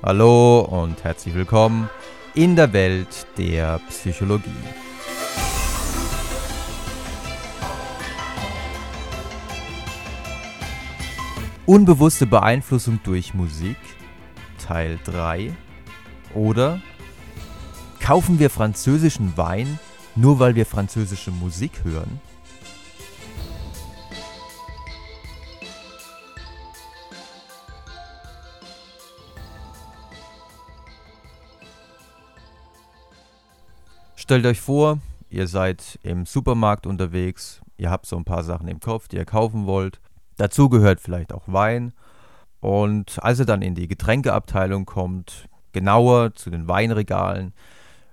Hallo und herzlich willkommen in der Welt der Psychologie. Unbewusste Beeinflussung durch Musik Teil 3 oder kaufen wir französischen Wein nur weil wir französische Musik hören? Stellt euch vor, ihr seid im Supermarkt unterwegs, ihr habt so ein paar Sachen im Kopf, die ihr kaufen wollt. Dazu gehört vielleicht auch Wein. Und als ihr dann in die Getränkeabteilung kommt, genauer zu den Weinregalen,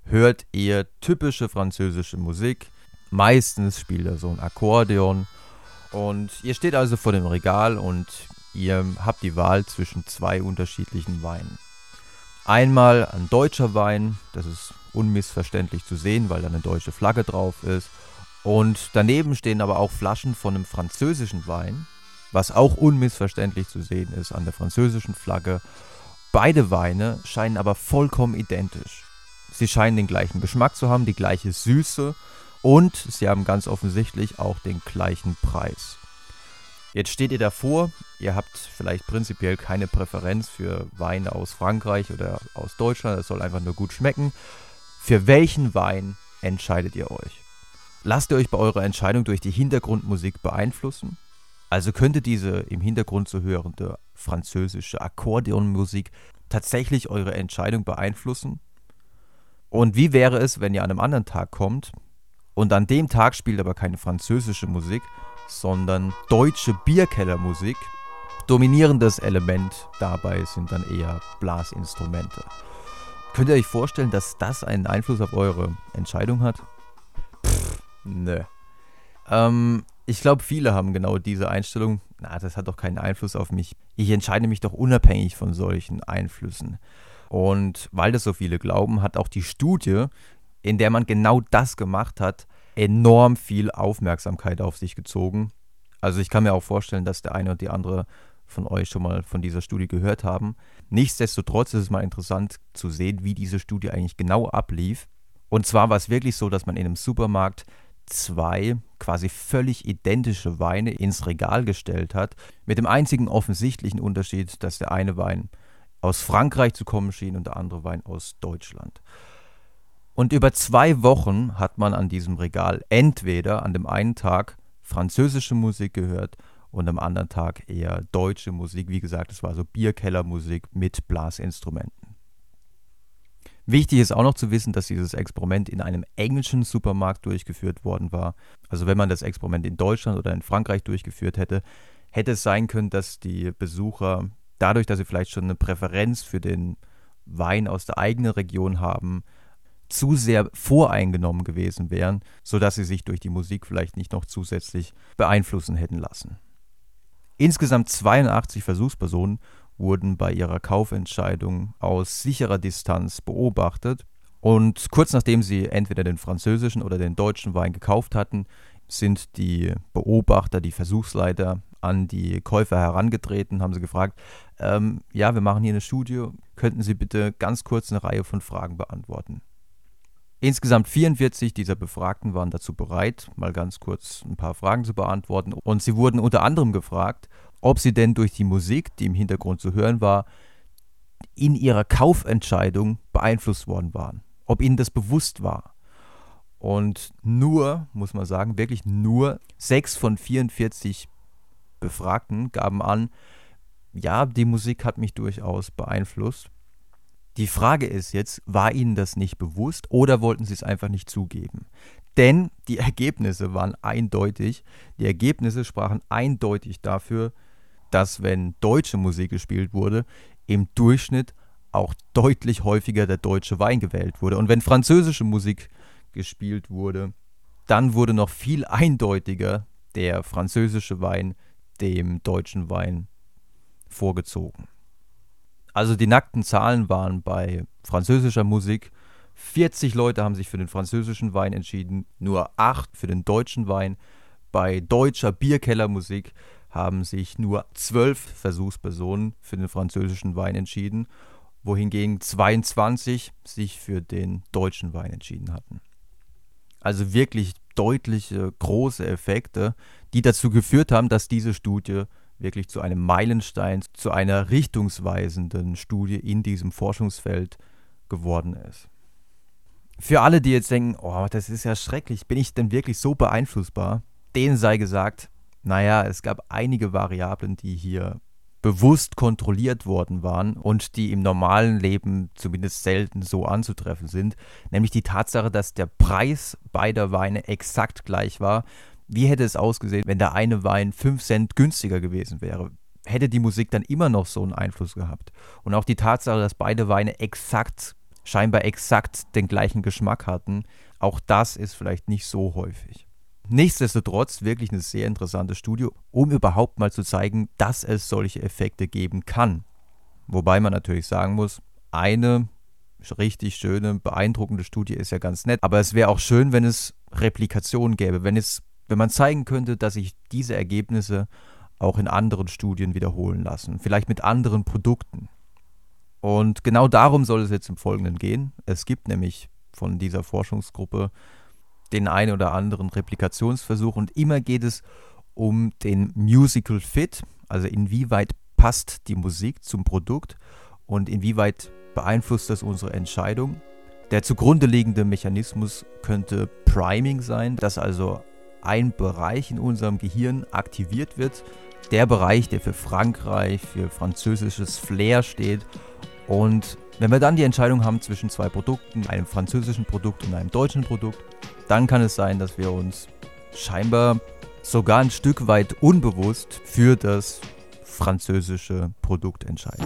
hört ihr typische französische Musik. Meistens spielt er so ein Akkordeon. Und ihr steht also vor dem Regal und ihr habt die Wahl zwischen zwei unterschiedlichen Weinen. Einmal ein deutscher Wein, das ist unmissverständlich zu sehen, weil da eine deutsche Flagge drauf ist. Und daneben stehen aber auch Flaschen von einem französischen Wein, was auch unmissverständlich zu sehen ist an der französischen Flagge. Beide Weine scheinen aber vollkommen identisch. Sie scheinen den gleichen Geschmack zu haben, die gleiche Süße und sie haben ganz offensichtlich auch den gleichen Preis. Jetzt steht ihr davor, ihr habt vielleicht prinzipiell keine Präferenz für Weine aus Frankreich oder aus Deutschland, es soll einfach nur gut schmecken. Für welchen Wein entscheidet ihr euch? Lasst ihr euch bei eurer Entscheidung durch die Hintergrundmusik beeinflussen? Also könnte diese im Hintergrund zu hörende französische Akkordeonmusik tatsächlich eure Entscheidung beeinflussen? Und wie wäre es, wenn ihr an einem anderen Tag kommt und an dem Tag spielt aber keine französische Musik, sondern deutsche Bierkellermusik? Dominierendes Element dabei sind dann eher Blasinstrumente. Könnt ihr euch vorstellen, dass das einen Einfluss auf eure Entscheidung hat? Pff, nö. Ähm, ich glaube, viele haben genau diese Einstellung. Na, das hat doch keinen Einfluss auf mich. Ich entscheide mich doch unabhängig von solchen Einflüssen. Und weil das so viele glauben, hat auch die Studie, in der man genau das gemacht hat, enorm viel Aufmerksamkeit auf sich gezogen. Also ich kann mir auch vorstellen, dass der eine und die andere von euch schon mal von dieser Studie gehört haben. Nichtsdestotrotz ist es mal interessant zu sehen, wie diese Studie eigentlich genau ablief. Und zwar war es wirklich so, dass man in einem Supermarkt zwei quasi völlig identische Weine ins Regal gestellt hat, mit dem einzigen offensichtlichen Unterschied, dass der eine Wein aus Frankreich zu kommen schien und der andere Wein aus Deutschland. Und über zwei Wochen hat man an diesem Regal entweder an dem einen Tag französische Musik gehört und am anderen Tag eher deutsche Musik. Wie gesagt, es war so Bierkellermusik mit Blasinstrumenten. Wichtig ist auch noch zu wissen, dass dieses Experiment in einem englischen Supermarkt durchgeführt worden war. Also wenn man das Experiment in Deutschland oder in Frankreich durchgeführt hätte, hätte es sein können, dass die Besucher dadurch, dass sie vielleicht schon eine Präferenz für den Wein aus der eigenen Region haben, zu sehr voreingenommen gewesen wären, sodass sie sich durch die Musik vielleicht nicht noch zusätzlich beeinflussen hätten lassen. Insgesamt 82 Versuchspersonen wurden bei ihrer Kaufentscheidung aus sicherer Distanz beobachtet und kurz nachdem sie entweder den französischen oder den deutschen Wein gekauft hatten, sind die Beobachter, die Versuchsleiter an die Käufer herangetreten, haben sie gefragt, ähm, ja, wir machen hier eine Studie, könnten Sie bitte ganz kurz eine Reihe von Fragen beantworten. Insgesamt 44 dieser Befragten waren dazu bereit, mal ganz kurz ein paar Fragen zu beantworten. Und sie wurden unter anderem gefragt, ob sie denn durch die Musik, die im Hintergrund zu hören war, in ihrer Kaufentscheidung beeinflusst worden waren. Ob ihnen das bewusst war. Und nur, muss man sagen, wirklich nur 6 von 44 Befragten gaben an, ja, die Musik hat mich durchaus beeinflusst. Die Frage ist jetzt, war Ihnen das nicht bewusst oder wollten Sie es einfach nicht zugeben? Denn die Ergebnisse waren eindeutig. Die Ergebnisse sprachen eindeutig dafür, dass wenn deutsche Musik gespielt wurde, im Durchschnitt auch deutlich häufiger der deutsche Wein gewählt wurde. Und wenn französische Musik gespielt wurde, dann wurde noch viel eindeutiger der französische Wein dem deutschen Wein vorgezogen. Also die nackten Zahlen waren bei französischer Musik 40 Leute haben sich für den französischen Wein entschieden, nur 8 für den deutschen Wein. Bei deutscher Bierkellermusik haben sich nur 12 Versuchspersonen für den französischen Wein entschieden. wohingegen 22 sich für den deutschen Wein entschieden hatten. Also wirklich deutliche, große Effekte, die dazu geführt haben, dass diese Studie wirklich zu einem Meilenstein, zu einer richtungsweisenden Studie in diesem Forschungsfeld geworden ist. Für alle, die jetzt denken, oh, das ist ja schrecklich, bin ich denn wirklich so beeinflussbar? Denen sei gesagt, naja, es gab einige Variablen, die hier bewusst kontrolliert worden waren und die im normalen Leben zumindest selten so anzutreffen sind, nämlich die Tatsache, dass der Preis beider Weine exakt gleich war. Wie hätte es ausgesehen, wenn der eine Wein 5 Cent günstiger gewesen wäre? Hätte die Musik dann immer noch so einen Einfluss gehabt? Und auch die Tatsache, dass beide Weine exakt, scheinbar exakt den gleichen Geschmack hatten, auch das ist vielleicht nicht so häufig. Nichtsdestotrotz wirklich eine sehr interessante Studie, um überhaupt mal zu zeigen, dass es solche Effekte geben kann. Wobei man natürlich sagen muss, eine richtig schöne, beeindruckende Studie ist ja ganz nett, aber es wäre auch schön, wenn es Replikationen gäbe, wenn es wenn man zeigen könnte, dass sich diese Ergebnisse auch in anderen Studien wiederholen lassen, vielleicht mit anderen Produkten. Und genau darum soll es jetzt im Folgenden gehen. Es gibt nämlich von dieser Forschungsgruppe den einen oder anderen Replikationsversuch und immer geht es um den Musical Fit, also inwieweit passt die Musik zum Produkt und inwieweit beeinflusst das unsere Entscheidung. Der zugrunde liegende Mechanismus könnte Priming sein, dass also ein Bereich in unserem Gehirn aktiviert wird. Der Bereich, der für Frankreich, für französisches Flair steht. Und wenn wir dann die Entscheidung haben zwischen zwei Produkten, einem französischen Produkt und einem deutschen Produkt, dann kann es sein, dass wir uns scheinbar sogar ein Stück weit unbewusst für das französische Produkt entscheiden.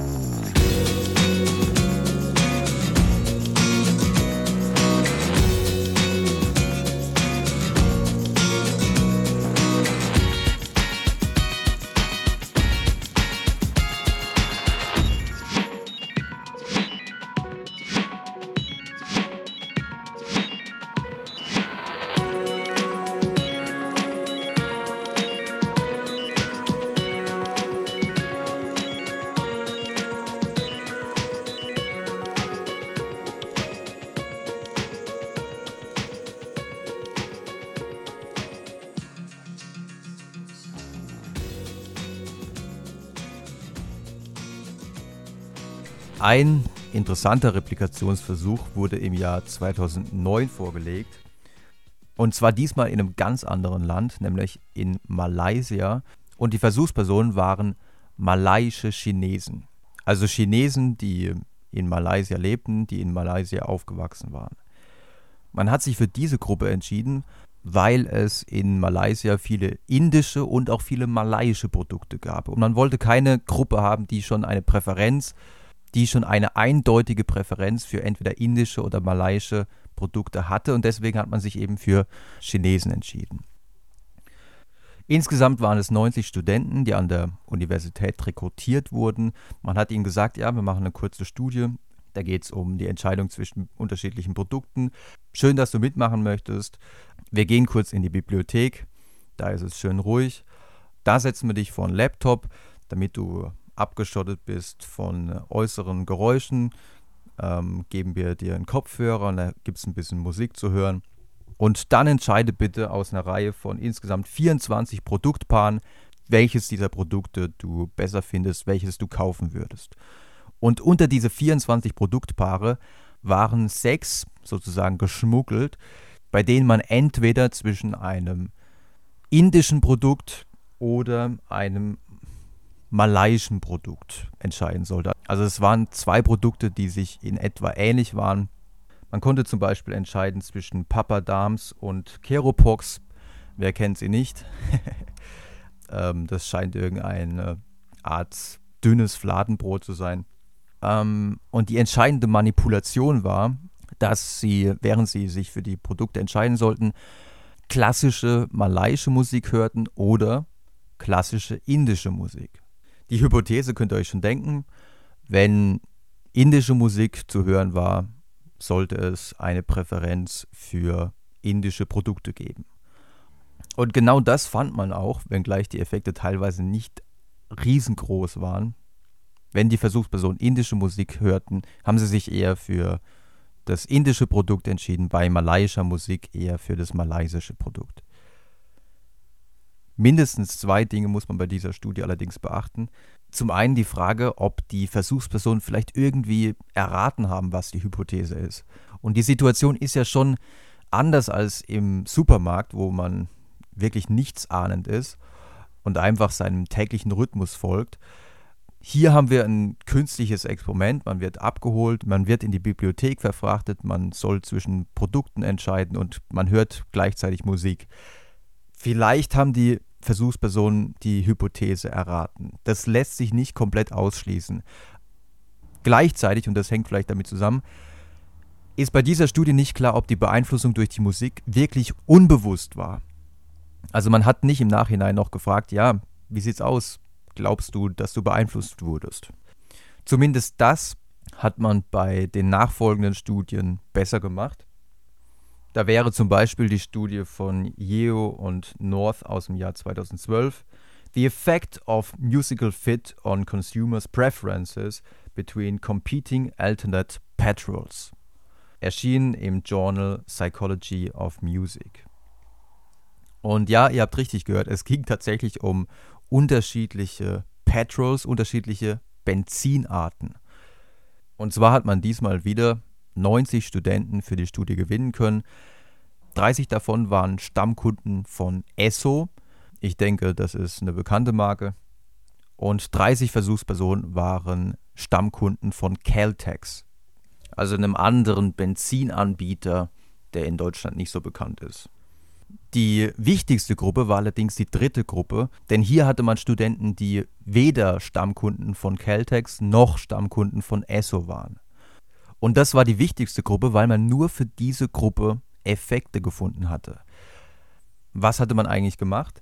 Ein interessanter Replikationsversuch wurde im Jahr 2009 vorgelegt. Und zwar diesmal in einem ganz anderen Land, nämlich in Malaysia. Und die Versuchspersonen waren malaiische Chinesen. Also Chinesen, die in Malaysia lebten, die in Malaysia aufgewachsen waren. Man hat sich für diese Gruppe entschieden, weil es in Malaysia viele indische und auch viele malaiische Produkte gab. Und man wollte keine Gruppe haben, die schon eine Präferenz die schon eine eindeutige Präferenz für entweder indische oder malaiische Produkte hatte und deswegen hat man sich eben für Chinesen entschieden. Insgesamt waren es 90 Studenten, die an der Universität rekrutiert wurden. Man hat ihnen gesagt, ja, wir machen eine kurze Studie. Da geht es um die Entscheidung zwischen unterschiedlichen Produkten. Schön, dass du mitmachen möchtest. Wir gehen kurz in die Bibliothek. Da ist es schön ruhig. Da setzen wir dich vor einen Laptop, damit du abgeschottet bist von äh, äußeren Geräuschen, ähm, geben wir dir einen Kopfhörer und da gibt es ein bisschen Musik zu hören. Und dann entscheide bitte aus einer Reihe von insgesamt 24 Produktpaaren, welches dieser Produkte du besser findest, welches du kaufen würdest. Und unter diese 24 Produktpaare waren sechs sozusagen geschmuggelt, bei denen man entweder zwischen einem indischen Produkt oder einem malaiischen Produkt entscheiden sollte. Also es waren zwei Produkte, die sich in etwa ähnlich waren. Man konnte zum Beispiel entscheiden zwischen Papadams und Keropox. Wer kennt sie nicht? ähm, das scheint irgendeine Art dünnes Fladenbrot zu sein. Ähm, und die entscheidende Manipulation war, dass sie, während sie sich für die Produkte entscheiden sollten, klassische malaiische Musik hörten oder klassische indische Musik. Die Hypothese könnt ihr euch schon denken, wenn indische Musik zu hören war, sollte es eine Präferenz für indische Produkte geben. Und genau das fand man auch, wenngleich die Effekte teilweise nicht riesengroß waren. Wenn die Versuchspersonen indische Musik hörten, haben sie sich eher für das indische Produkt entschieden, bei malaiischer Musik eher für das malaysische Produkt. Mindestens zwei Dinge muss man bei dieser Studie allerdings beachten. Zum einen die Frage, ob die Versuchspersonen vielleicht irgendwie erraten haben, was die Hypothese ist. Und die Situation ist ja schon anders als im Supermarkt, wo man wirklich nichts ahnend ist und einfach seinem täglichen Rhythmus folgt. Hier haben wir ein künstliches Experiment. Man wird abgeholt, man wird in die Bibliothek verfrachtet, man soll zwischen Produkten entscheiden und man hört gleichzeitig Musik. Vielleicht haben die Versuchspersonen die Hypothese erraten. Das lässt sich nicht komplett ausschließen. Gleichzeitig, und das hängt vielleicht damit zusammen, ist bei dieser Studie nicht klar, ob die Beeinflussung durch die Musik wirklich unbewusst war. Also man hat nicht im Nachhinein noch gefragt, ja, wie sieht's aus? Glaubst du, dass du beeinflusst wurdest? Zumindest das hat man bei den nachfolgenden Studien besser gemacht. Da wäre zum Beispiel die Studie von Yeo und North aus dem Jahr 2012. The effect of musical fit on consumers' preferences between competing alternate patrols. Erschien im Journal Psychology of Music. Und ja, ihr habt richtig gehört, es ging tatsächlich um unterschiedliche Petrols, unterschiedliche Benzinarten. Und zwar hat man diesmal wieder 90 Studenten für die Studie gewinnen können. 30 davon waren Stammkunden von Esso. Ich denke, das ist eine bekannte Marke. Und 30 Versuchspersonen waren Stammkunden von Caltex, also einem anderen Benzinanbieter, der in Deutschland nicht so bekannt ist. Die wichtigste Gruppe war allerdings die dritte Gruppe, denn hier hatte man Studenten, die weder Stammkunden von Caltex noch Stammkunden von Esso waren. Und das war die wichtigste Gruppe, weil man nur für diese Gruppe Effekte gefunden hatte. Was hatte man eigentlich gemacht?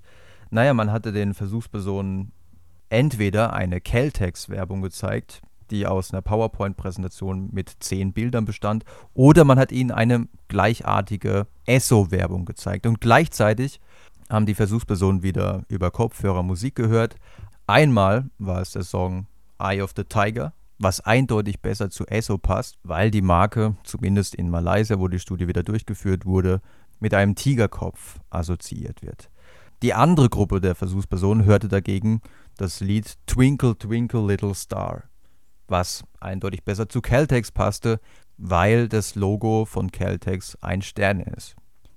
Naja, man hatte den Versuchspersonen entweder eine Caltex-Werbung gezeigt, die aus einer PowerPoint-Präsentation mit zehn Bildern bestand, oder man hat ihnen eine gleichartige Esso-Werbung gezeigt. Und gleichzeitig haben die Versuchspersonen wieder über Kopfhörer Musik gehört. Einmal war es der Song Eye of the Tiger, was eindeutig besser zu Esso passt, weil die Marke, zumindest in Malaysia, wo die Studie wieder durchgeführt wurde, mit einem Tigerkopf assoziiert wird. Die andere Gruppe der Versuchspersonen hörte dagegen das Lied Twinkle Twinkle Little Star was eindeutig besser zu Caltex passte, weil das Logo von Caltex ein Stern ist.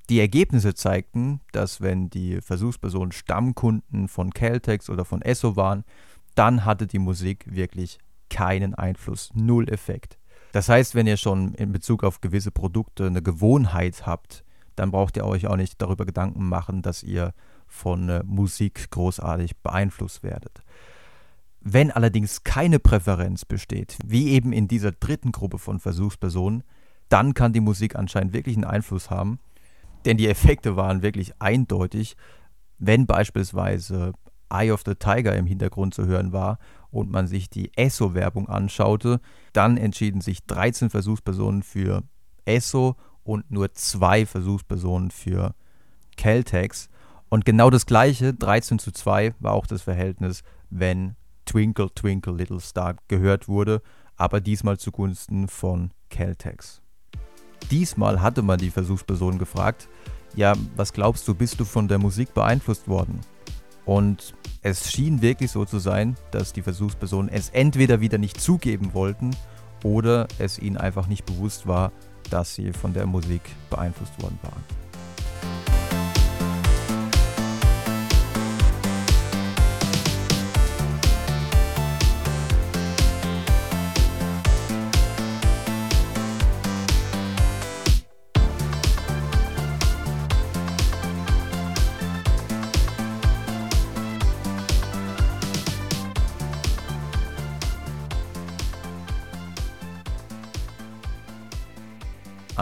Die Ergebnisse zeigten, dass wenn die Versuchspersonen Stammkunden von Caltex oder von Esso waren, dann hatte die Musik wirklich keinen Einfluss, null Effekt. Das heißt, wenn ihr schon in Bezug auf gewisse Produkte eine Gewohnheit habt, dann braucht ihr euch auch nicht darüber Gedanken machen, dass ihr von äh, Musik großartig beeinflusst werdet. Wenn allerdings keine Präferenz besteht, wie eben in dieser dritten Gruppe von Versuchspersonen, dann kann die Musik anscheinend wirklich einen Einfluss haben, denn die Effekte waren wirklich eindeutig, wenn beispielsweise Eye of the Tiger im Hintergrund zu hören war und man sich die Esso-Werbung anschaute, dann entschieden sich 13 Versuchspersonen für Esso und nur zwei Versuchspersonen für Caltex. Und genau das gleiche, 13 zu 2, war auch das Verhältnis, wenn Twinkle Twinkle Little Star gehört wurde, aber diesmal zugunsten von Caltex. Diesmal hatte man die Versuchsperson gefragt, ja, was glaubst du, bist du von der Musik beeinflusst worden? Und es schien wirklich so zu sein, dass die Versuchspersonen es entweder wieder nicht zugeben wollten oder es ihnen einfach nicht bewusst war, dass sie von der Musik beeinflusst worden waren.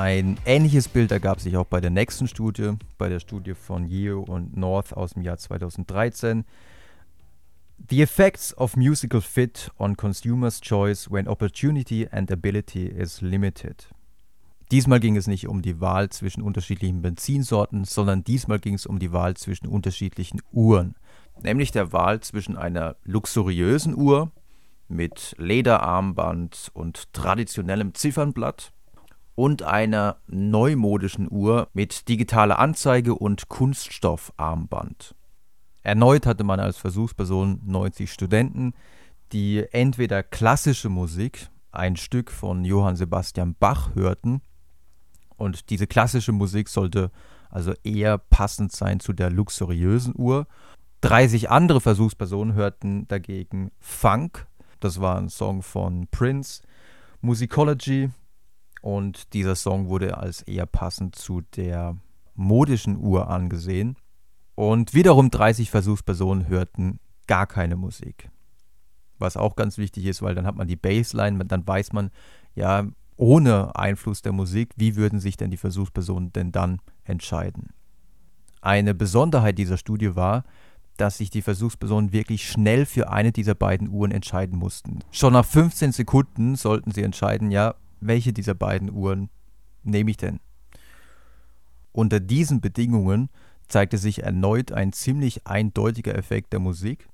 Ein ähnliches Bild ergab sich auch bei der nächsten Studie, bei der Studie von Yeo und North aus dem Jahr 2013. The effects of musical fit on consumers' choice when opportunity and ability is limited. Diesmal ging es nicht um die Wahl zwischen unterschiedlichen Benzinsorten, sondern diesmal ging es um die Wahl zwischen unterschiedlichen Uhren. Nämlich der Wahl zwischen einer luxuriösen Uhr, mit Lederarmband und traditionellem Ziffernblatt und einer neumodischen Uhr mit digitaler Anzeige und Kunststoffarmband. Erneut hatte man als Versuchsperson 90 Studenten, die entweder klassische Musik, ein Stück von Johann Sebastian Bach hörten, und diese klassische Musik sollte also eher passend sein zu der luxuriösen Uhr. 30 andere Versuchspersonen hörten dagegen Funk, das war ein Song von Prince, Musicology und dieser Song wurde als eher passend zu der modischen Uhr angesehen. Und wiederum 30 Versuchspersonen hörten gar keine Musik. Was auch ganz wichtig ist, weil dann hat man die Bassline, dann weiß man, ja, ohne Einfluss der Musik, wie würden sich denn die Versuchspersonen denn dann entscheiden? Eine Besonderheit dieser Studie war, dass sich die Versuchspersonen wirklich schnell für eine dieser beiden Uhren entscheiden mussten. Schon nach 15 Sekunden sollten sie entscheiden, ja, welche dieser beiden Uhren nehme ich denn? Unter diesen Bedingungen zeigte sich erneut ein ziemlich eindeutiger Effekt der Musik.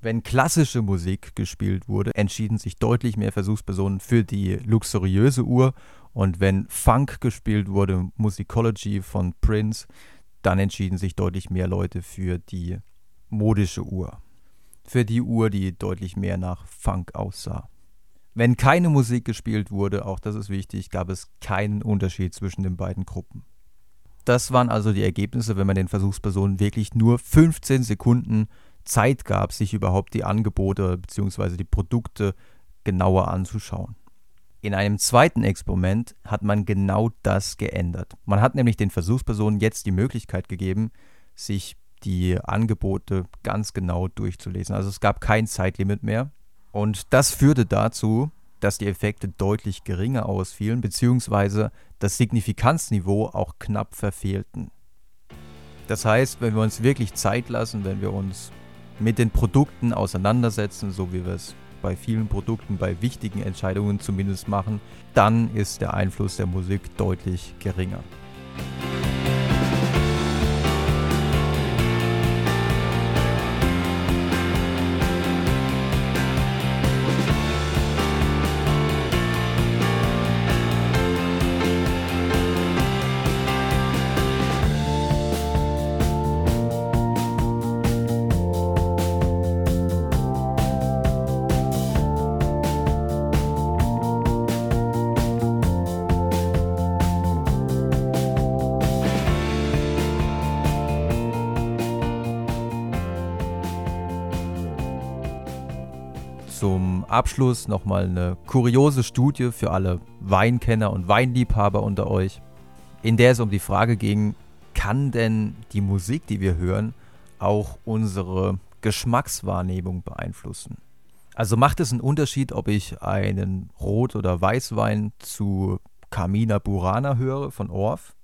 Wenn klassische Musik gespielt wurde, entschieden sich deutlich mehr Versuchspersonen für die luxuriöse Uhr und wenn Funk gespielt wurde, Musicology von Prince, dann entschieden sich deutlich mehr Leute für die modische Uhr. Für die Uhr, die deutlich mehr nach Funk aussah. Wenn keine Musik gespielt wurde, auch das ist wichtig, gab es keinen Unterschied zwischen den beiden Gruppen. Das waren also die Ergebnisse, wenn man den Versuchspersonen wirklich nur 15 Sekunden Zeit gab, sich überhaupt die Angebote bzw. die Produkte genauer anzuschauen. In einem zweiten Experiment hat man genau das geändert. Man hat nämlich den Versuchspersonen jetzt die Möglichkeit gegeben, sich die Angebote ganz genau durchzulesen. Also es gab kein Zeitlimit mehr. Und das führte dazu, dass die Effekte deutlich geringer ausfielen, beziehungsweise das Signifikanzniveau auch knapp verfehlten. Das heißt, wenn wir uns wirklich Zeit lassen, wenn wir uns mit den Produkten auseinandersetzen, so wie wir es bei vielen Produkten, bei wichtigen Entscheidungen zumindest machen, dann ist der Einfluss der Musik deutlich geringer. Abschluss nochmal eine kuriose Studie für alle Weinkenner und Weinliebhaber unter euch, in der es um die Frage ging, kann denn die Musik, die wir hören, auch unsere Geschmackswahrnehmung beeinflussen? Also macht es einen Unterschied, ob ich einen Rot- oder Weißwein zu Carmina Burana höre von Orff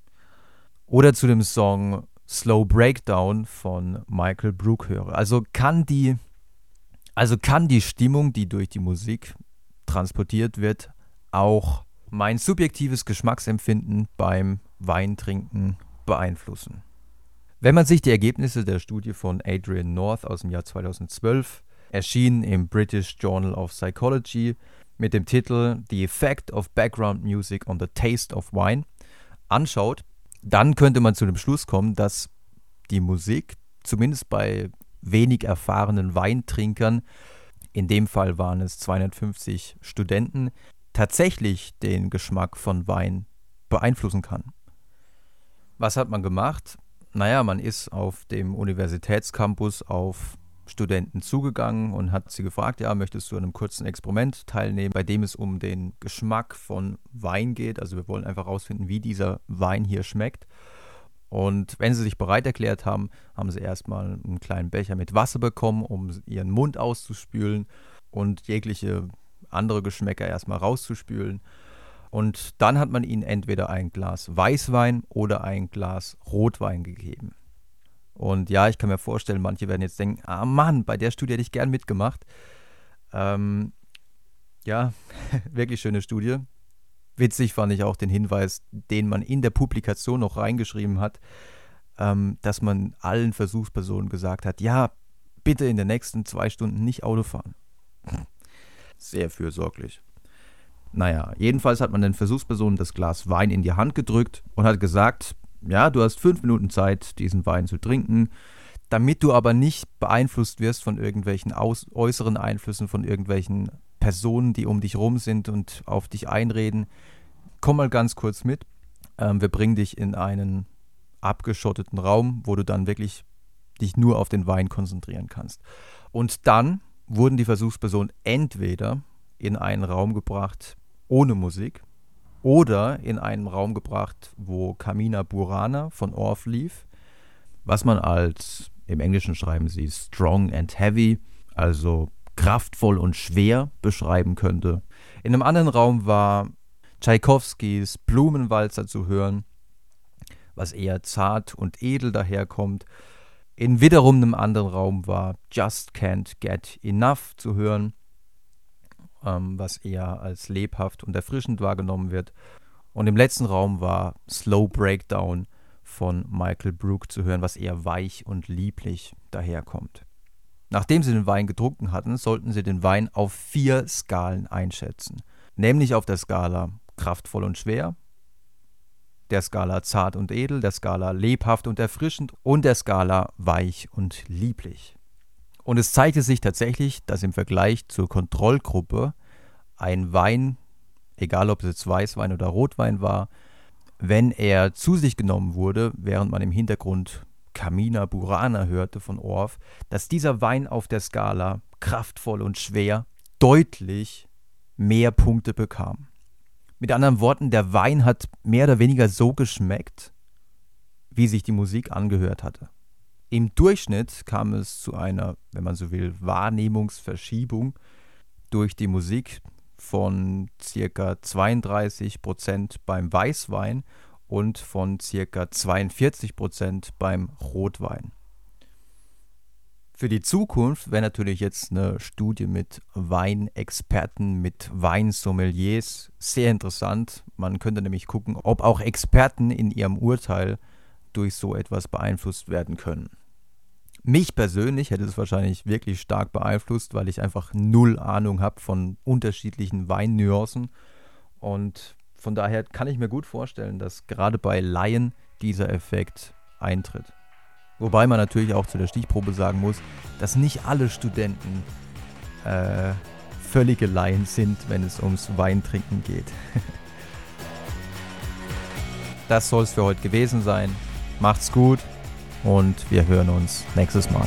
oder zu dem Song Slow Breakdown von Michael Brook höre? Also kann die also kann die Stimmung, die durch die Musik transportiert wird, auch mein subjektives Geschmacksempfinden beim Weintrinken beeinflussen. Wenn man sich die Ergebnisse der Studie von Adrian North aus dem Jahr 2012, erschienen im British Journal of Psychology, mit dem Titel The Effect of Background Music on the Taste of Wine anschaut, dann könnte man zu dem Schluss kommen, dass die Musik zumindest bei wenig erfahrenen Weintrinkern, in dem Fall waren es 250 Studenten, tatsächlich den Geschmack von Wein beeinflussen kann. Was hat man gemacht? Naja, man ist auf dem Universitätscampus auf Studenten zugegangen und hat sie gefragt, ja, möchtest du an einem kurzen Experiment teilnehmen, bei dem es um den Geschmack von Wein geht. Also wir wollen einfach herausfinden, wie dieser Wein hier schmeckt. Und wenn sie sich bereit erklärt haben, haben sie erstmal einen kleinen Becher mit Wasser bekommen, um ihren Mund auszuspülen und jegliche andere Geschmäcker erstmal rauszuspülen. Und dann hat man ihnen entweder ein Glas Weißwein oder ein Glas Rotwein gegeben. Und ja, ich kann mir vorstellen, manche werden jetzt denken, ah Mann, bei der Studie hätte ich gern mitgemacht. Ähm, ja, wirklich schöne Studie. Witzig fand ich auch den Hinweis, den man in der Publikation noch reingeschrieben hat, ähm, dass man allen Versuchspersonen gesagt hat, ja, bitte in den nächsten zwei Stunden nicht Auto fahren. Sehr fürsorglich. Naja, jedenfalls hat man den Versuchspersonen das Glas Wein in die Hand gedrückt und hat gesagt, ja, du hast fünf Minuten Zeit, diesen Wein zu trinken, damit du aber nicht beeinflusst wirst von irgendwelchen äußeren Einflüssen, von irgendwelchen Personen, die um dich rum sind und auf dich einreden. Komm mal ganz kurz mit. Ähm, wir bringen dich in einen abgeschotteten Raum, wo du dann wirklich dich nur auf den Wein konzentrieren kannst. Und dann wurden die Versuchspersonen entweder in einen Raum gebracht ohne Musik oder in einen Raum gebracht, wo Kamina Burana von Orff lief, was man als im Englischen schreiben sie strong and heavy, also kraftvoll und schwer beschreiben könnte. In einem anderen Raum war Tschaikowskis Blumenwalzer zu hören, was eher zart und edel daherkommt. In wiederum einem anderen Raum war Just Can't Get Enough zu hören, ähm, was eher als lebhaft und erfrischend wahrgenommen wird. Und im letzten Raum war Slow Breakdown von Michael Brook zu hören, was eher weich und lieblich daherkommt. Nachdem sie den Wein getrunken hatten, sollten sie den Wein auf vier Skalen einschätzen. Nämlich auf der Skala kraftvoll und schwer, der Skala zart und edel, der Skala lebhaft und erfrischend und der Skala weich und lieblich. Und es zeigte sich tatsächlich, dass im Vergleich zur Kontrollgruppe ein Wein, egal ob es jetzt Weißwein oder Rotwein war, wenn er zu sich genommen wurde, während man im Hintergrund Camina Burana hörte von Orff, dass dieser Wein auf der Skala kraftvoll und schwer deutlich mehr Punkte bekam. Mit anderen Worten, der Wein hat mehr oder weniger so geschmeckt, wie sich die Musik angehört hatte. Im Durchschnitt kam es zu einer, wenn man so will, Wahrnehmungsverschiebung durch die Musik von ca. 32% beim Weißwein und von ca. 42% beim Rotwein. Für die Zukunft wäre natürlich jetzt eine Studie mit Weinexperten, mit Weinsommeliers sehr interessant. Man könnte nämlich gucken, ob auch Experten in ihrem Urteil durch so etwas beeinflusst werden können. Mich persönlich hätte es wahrscheinlich wirklich stark beeinflusst, weil ich einfach null Ahnung habe von unterschiedlichen Weinnuancen. Und von daher kann ich mir gut vorstellen, dass gerade bei Laien dieser Effekt eintritt. Wobei man natürlich auch zu der Stichprobe sagen muss, dass nicht alle Studenten äh, völlige Laien sind, wenn es ums Weintrinken geht. das soll es für heute gewesen sein. Macht's gut und wir hören uns nächstes Mal.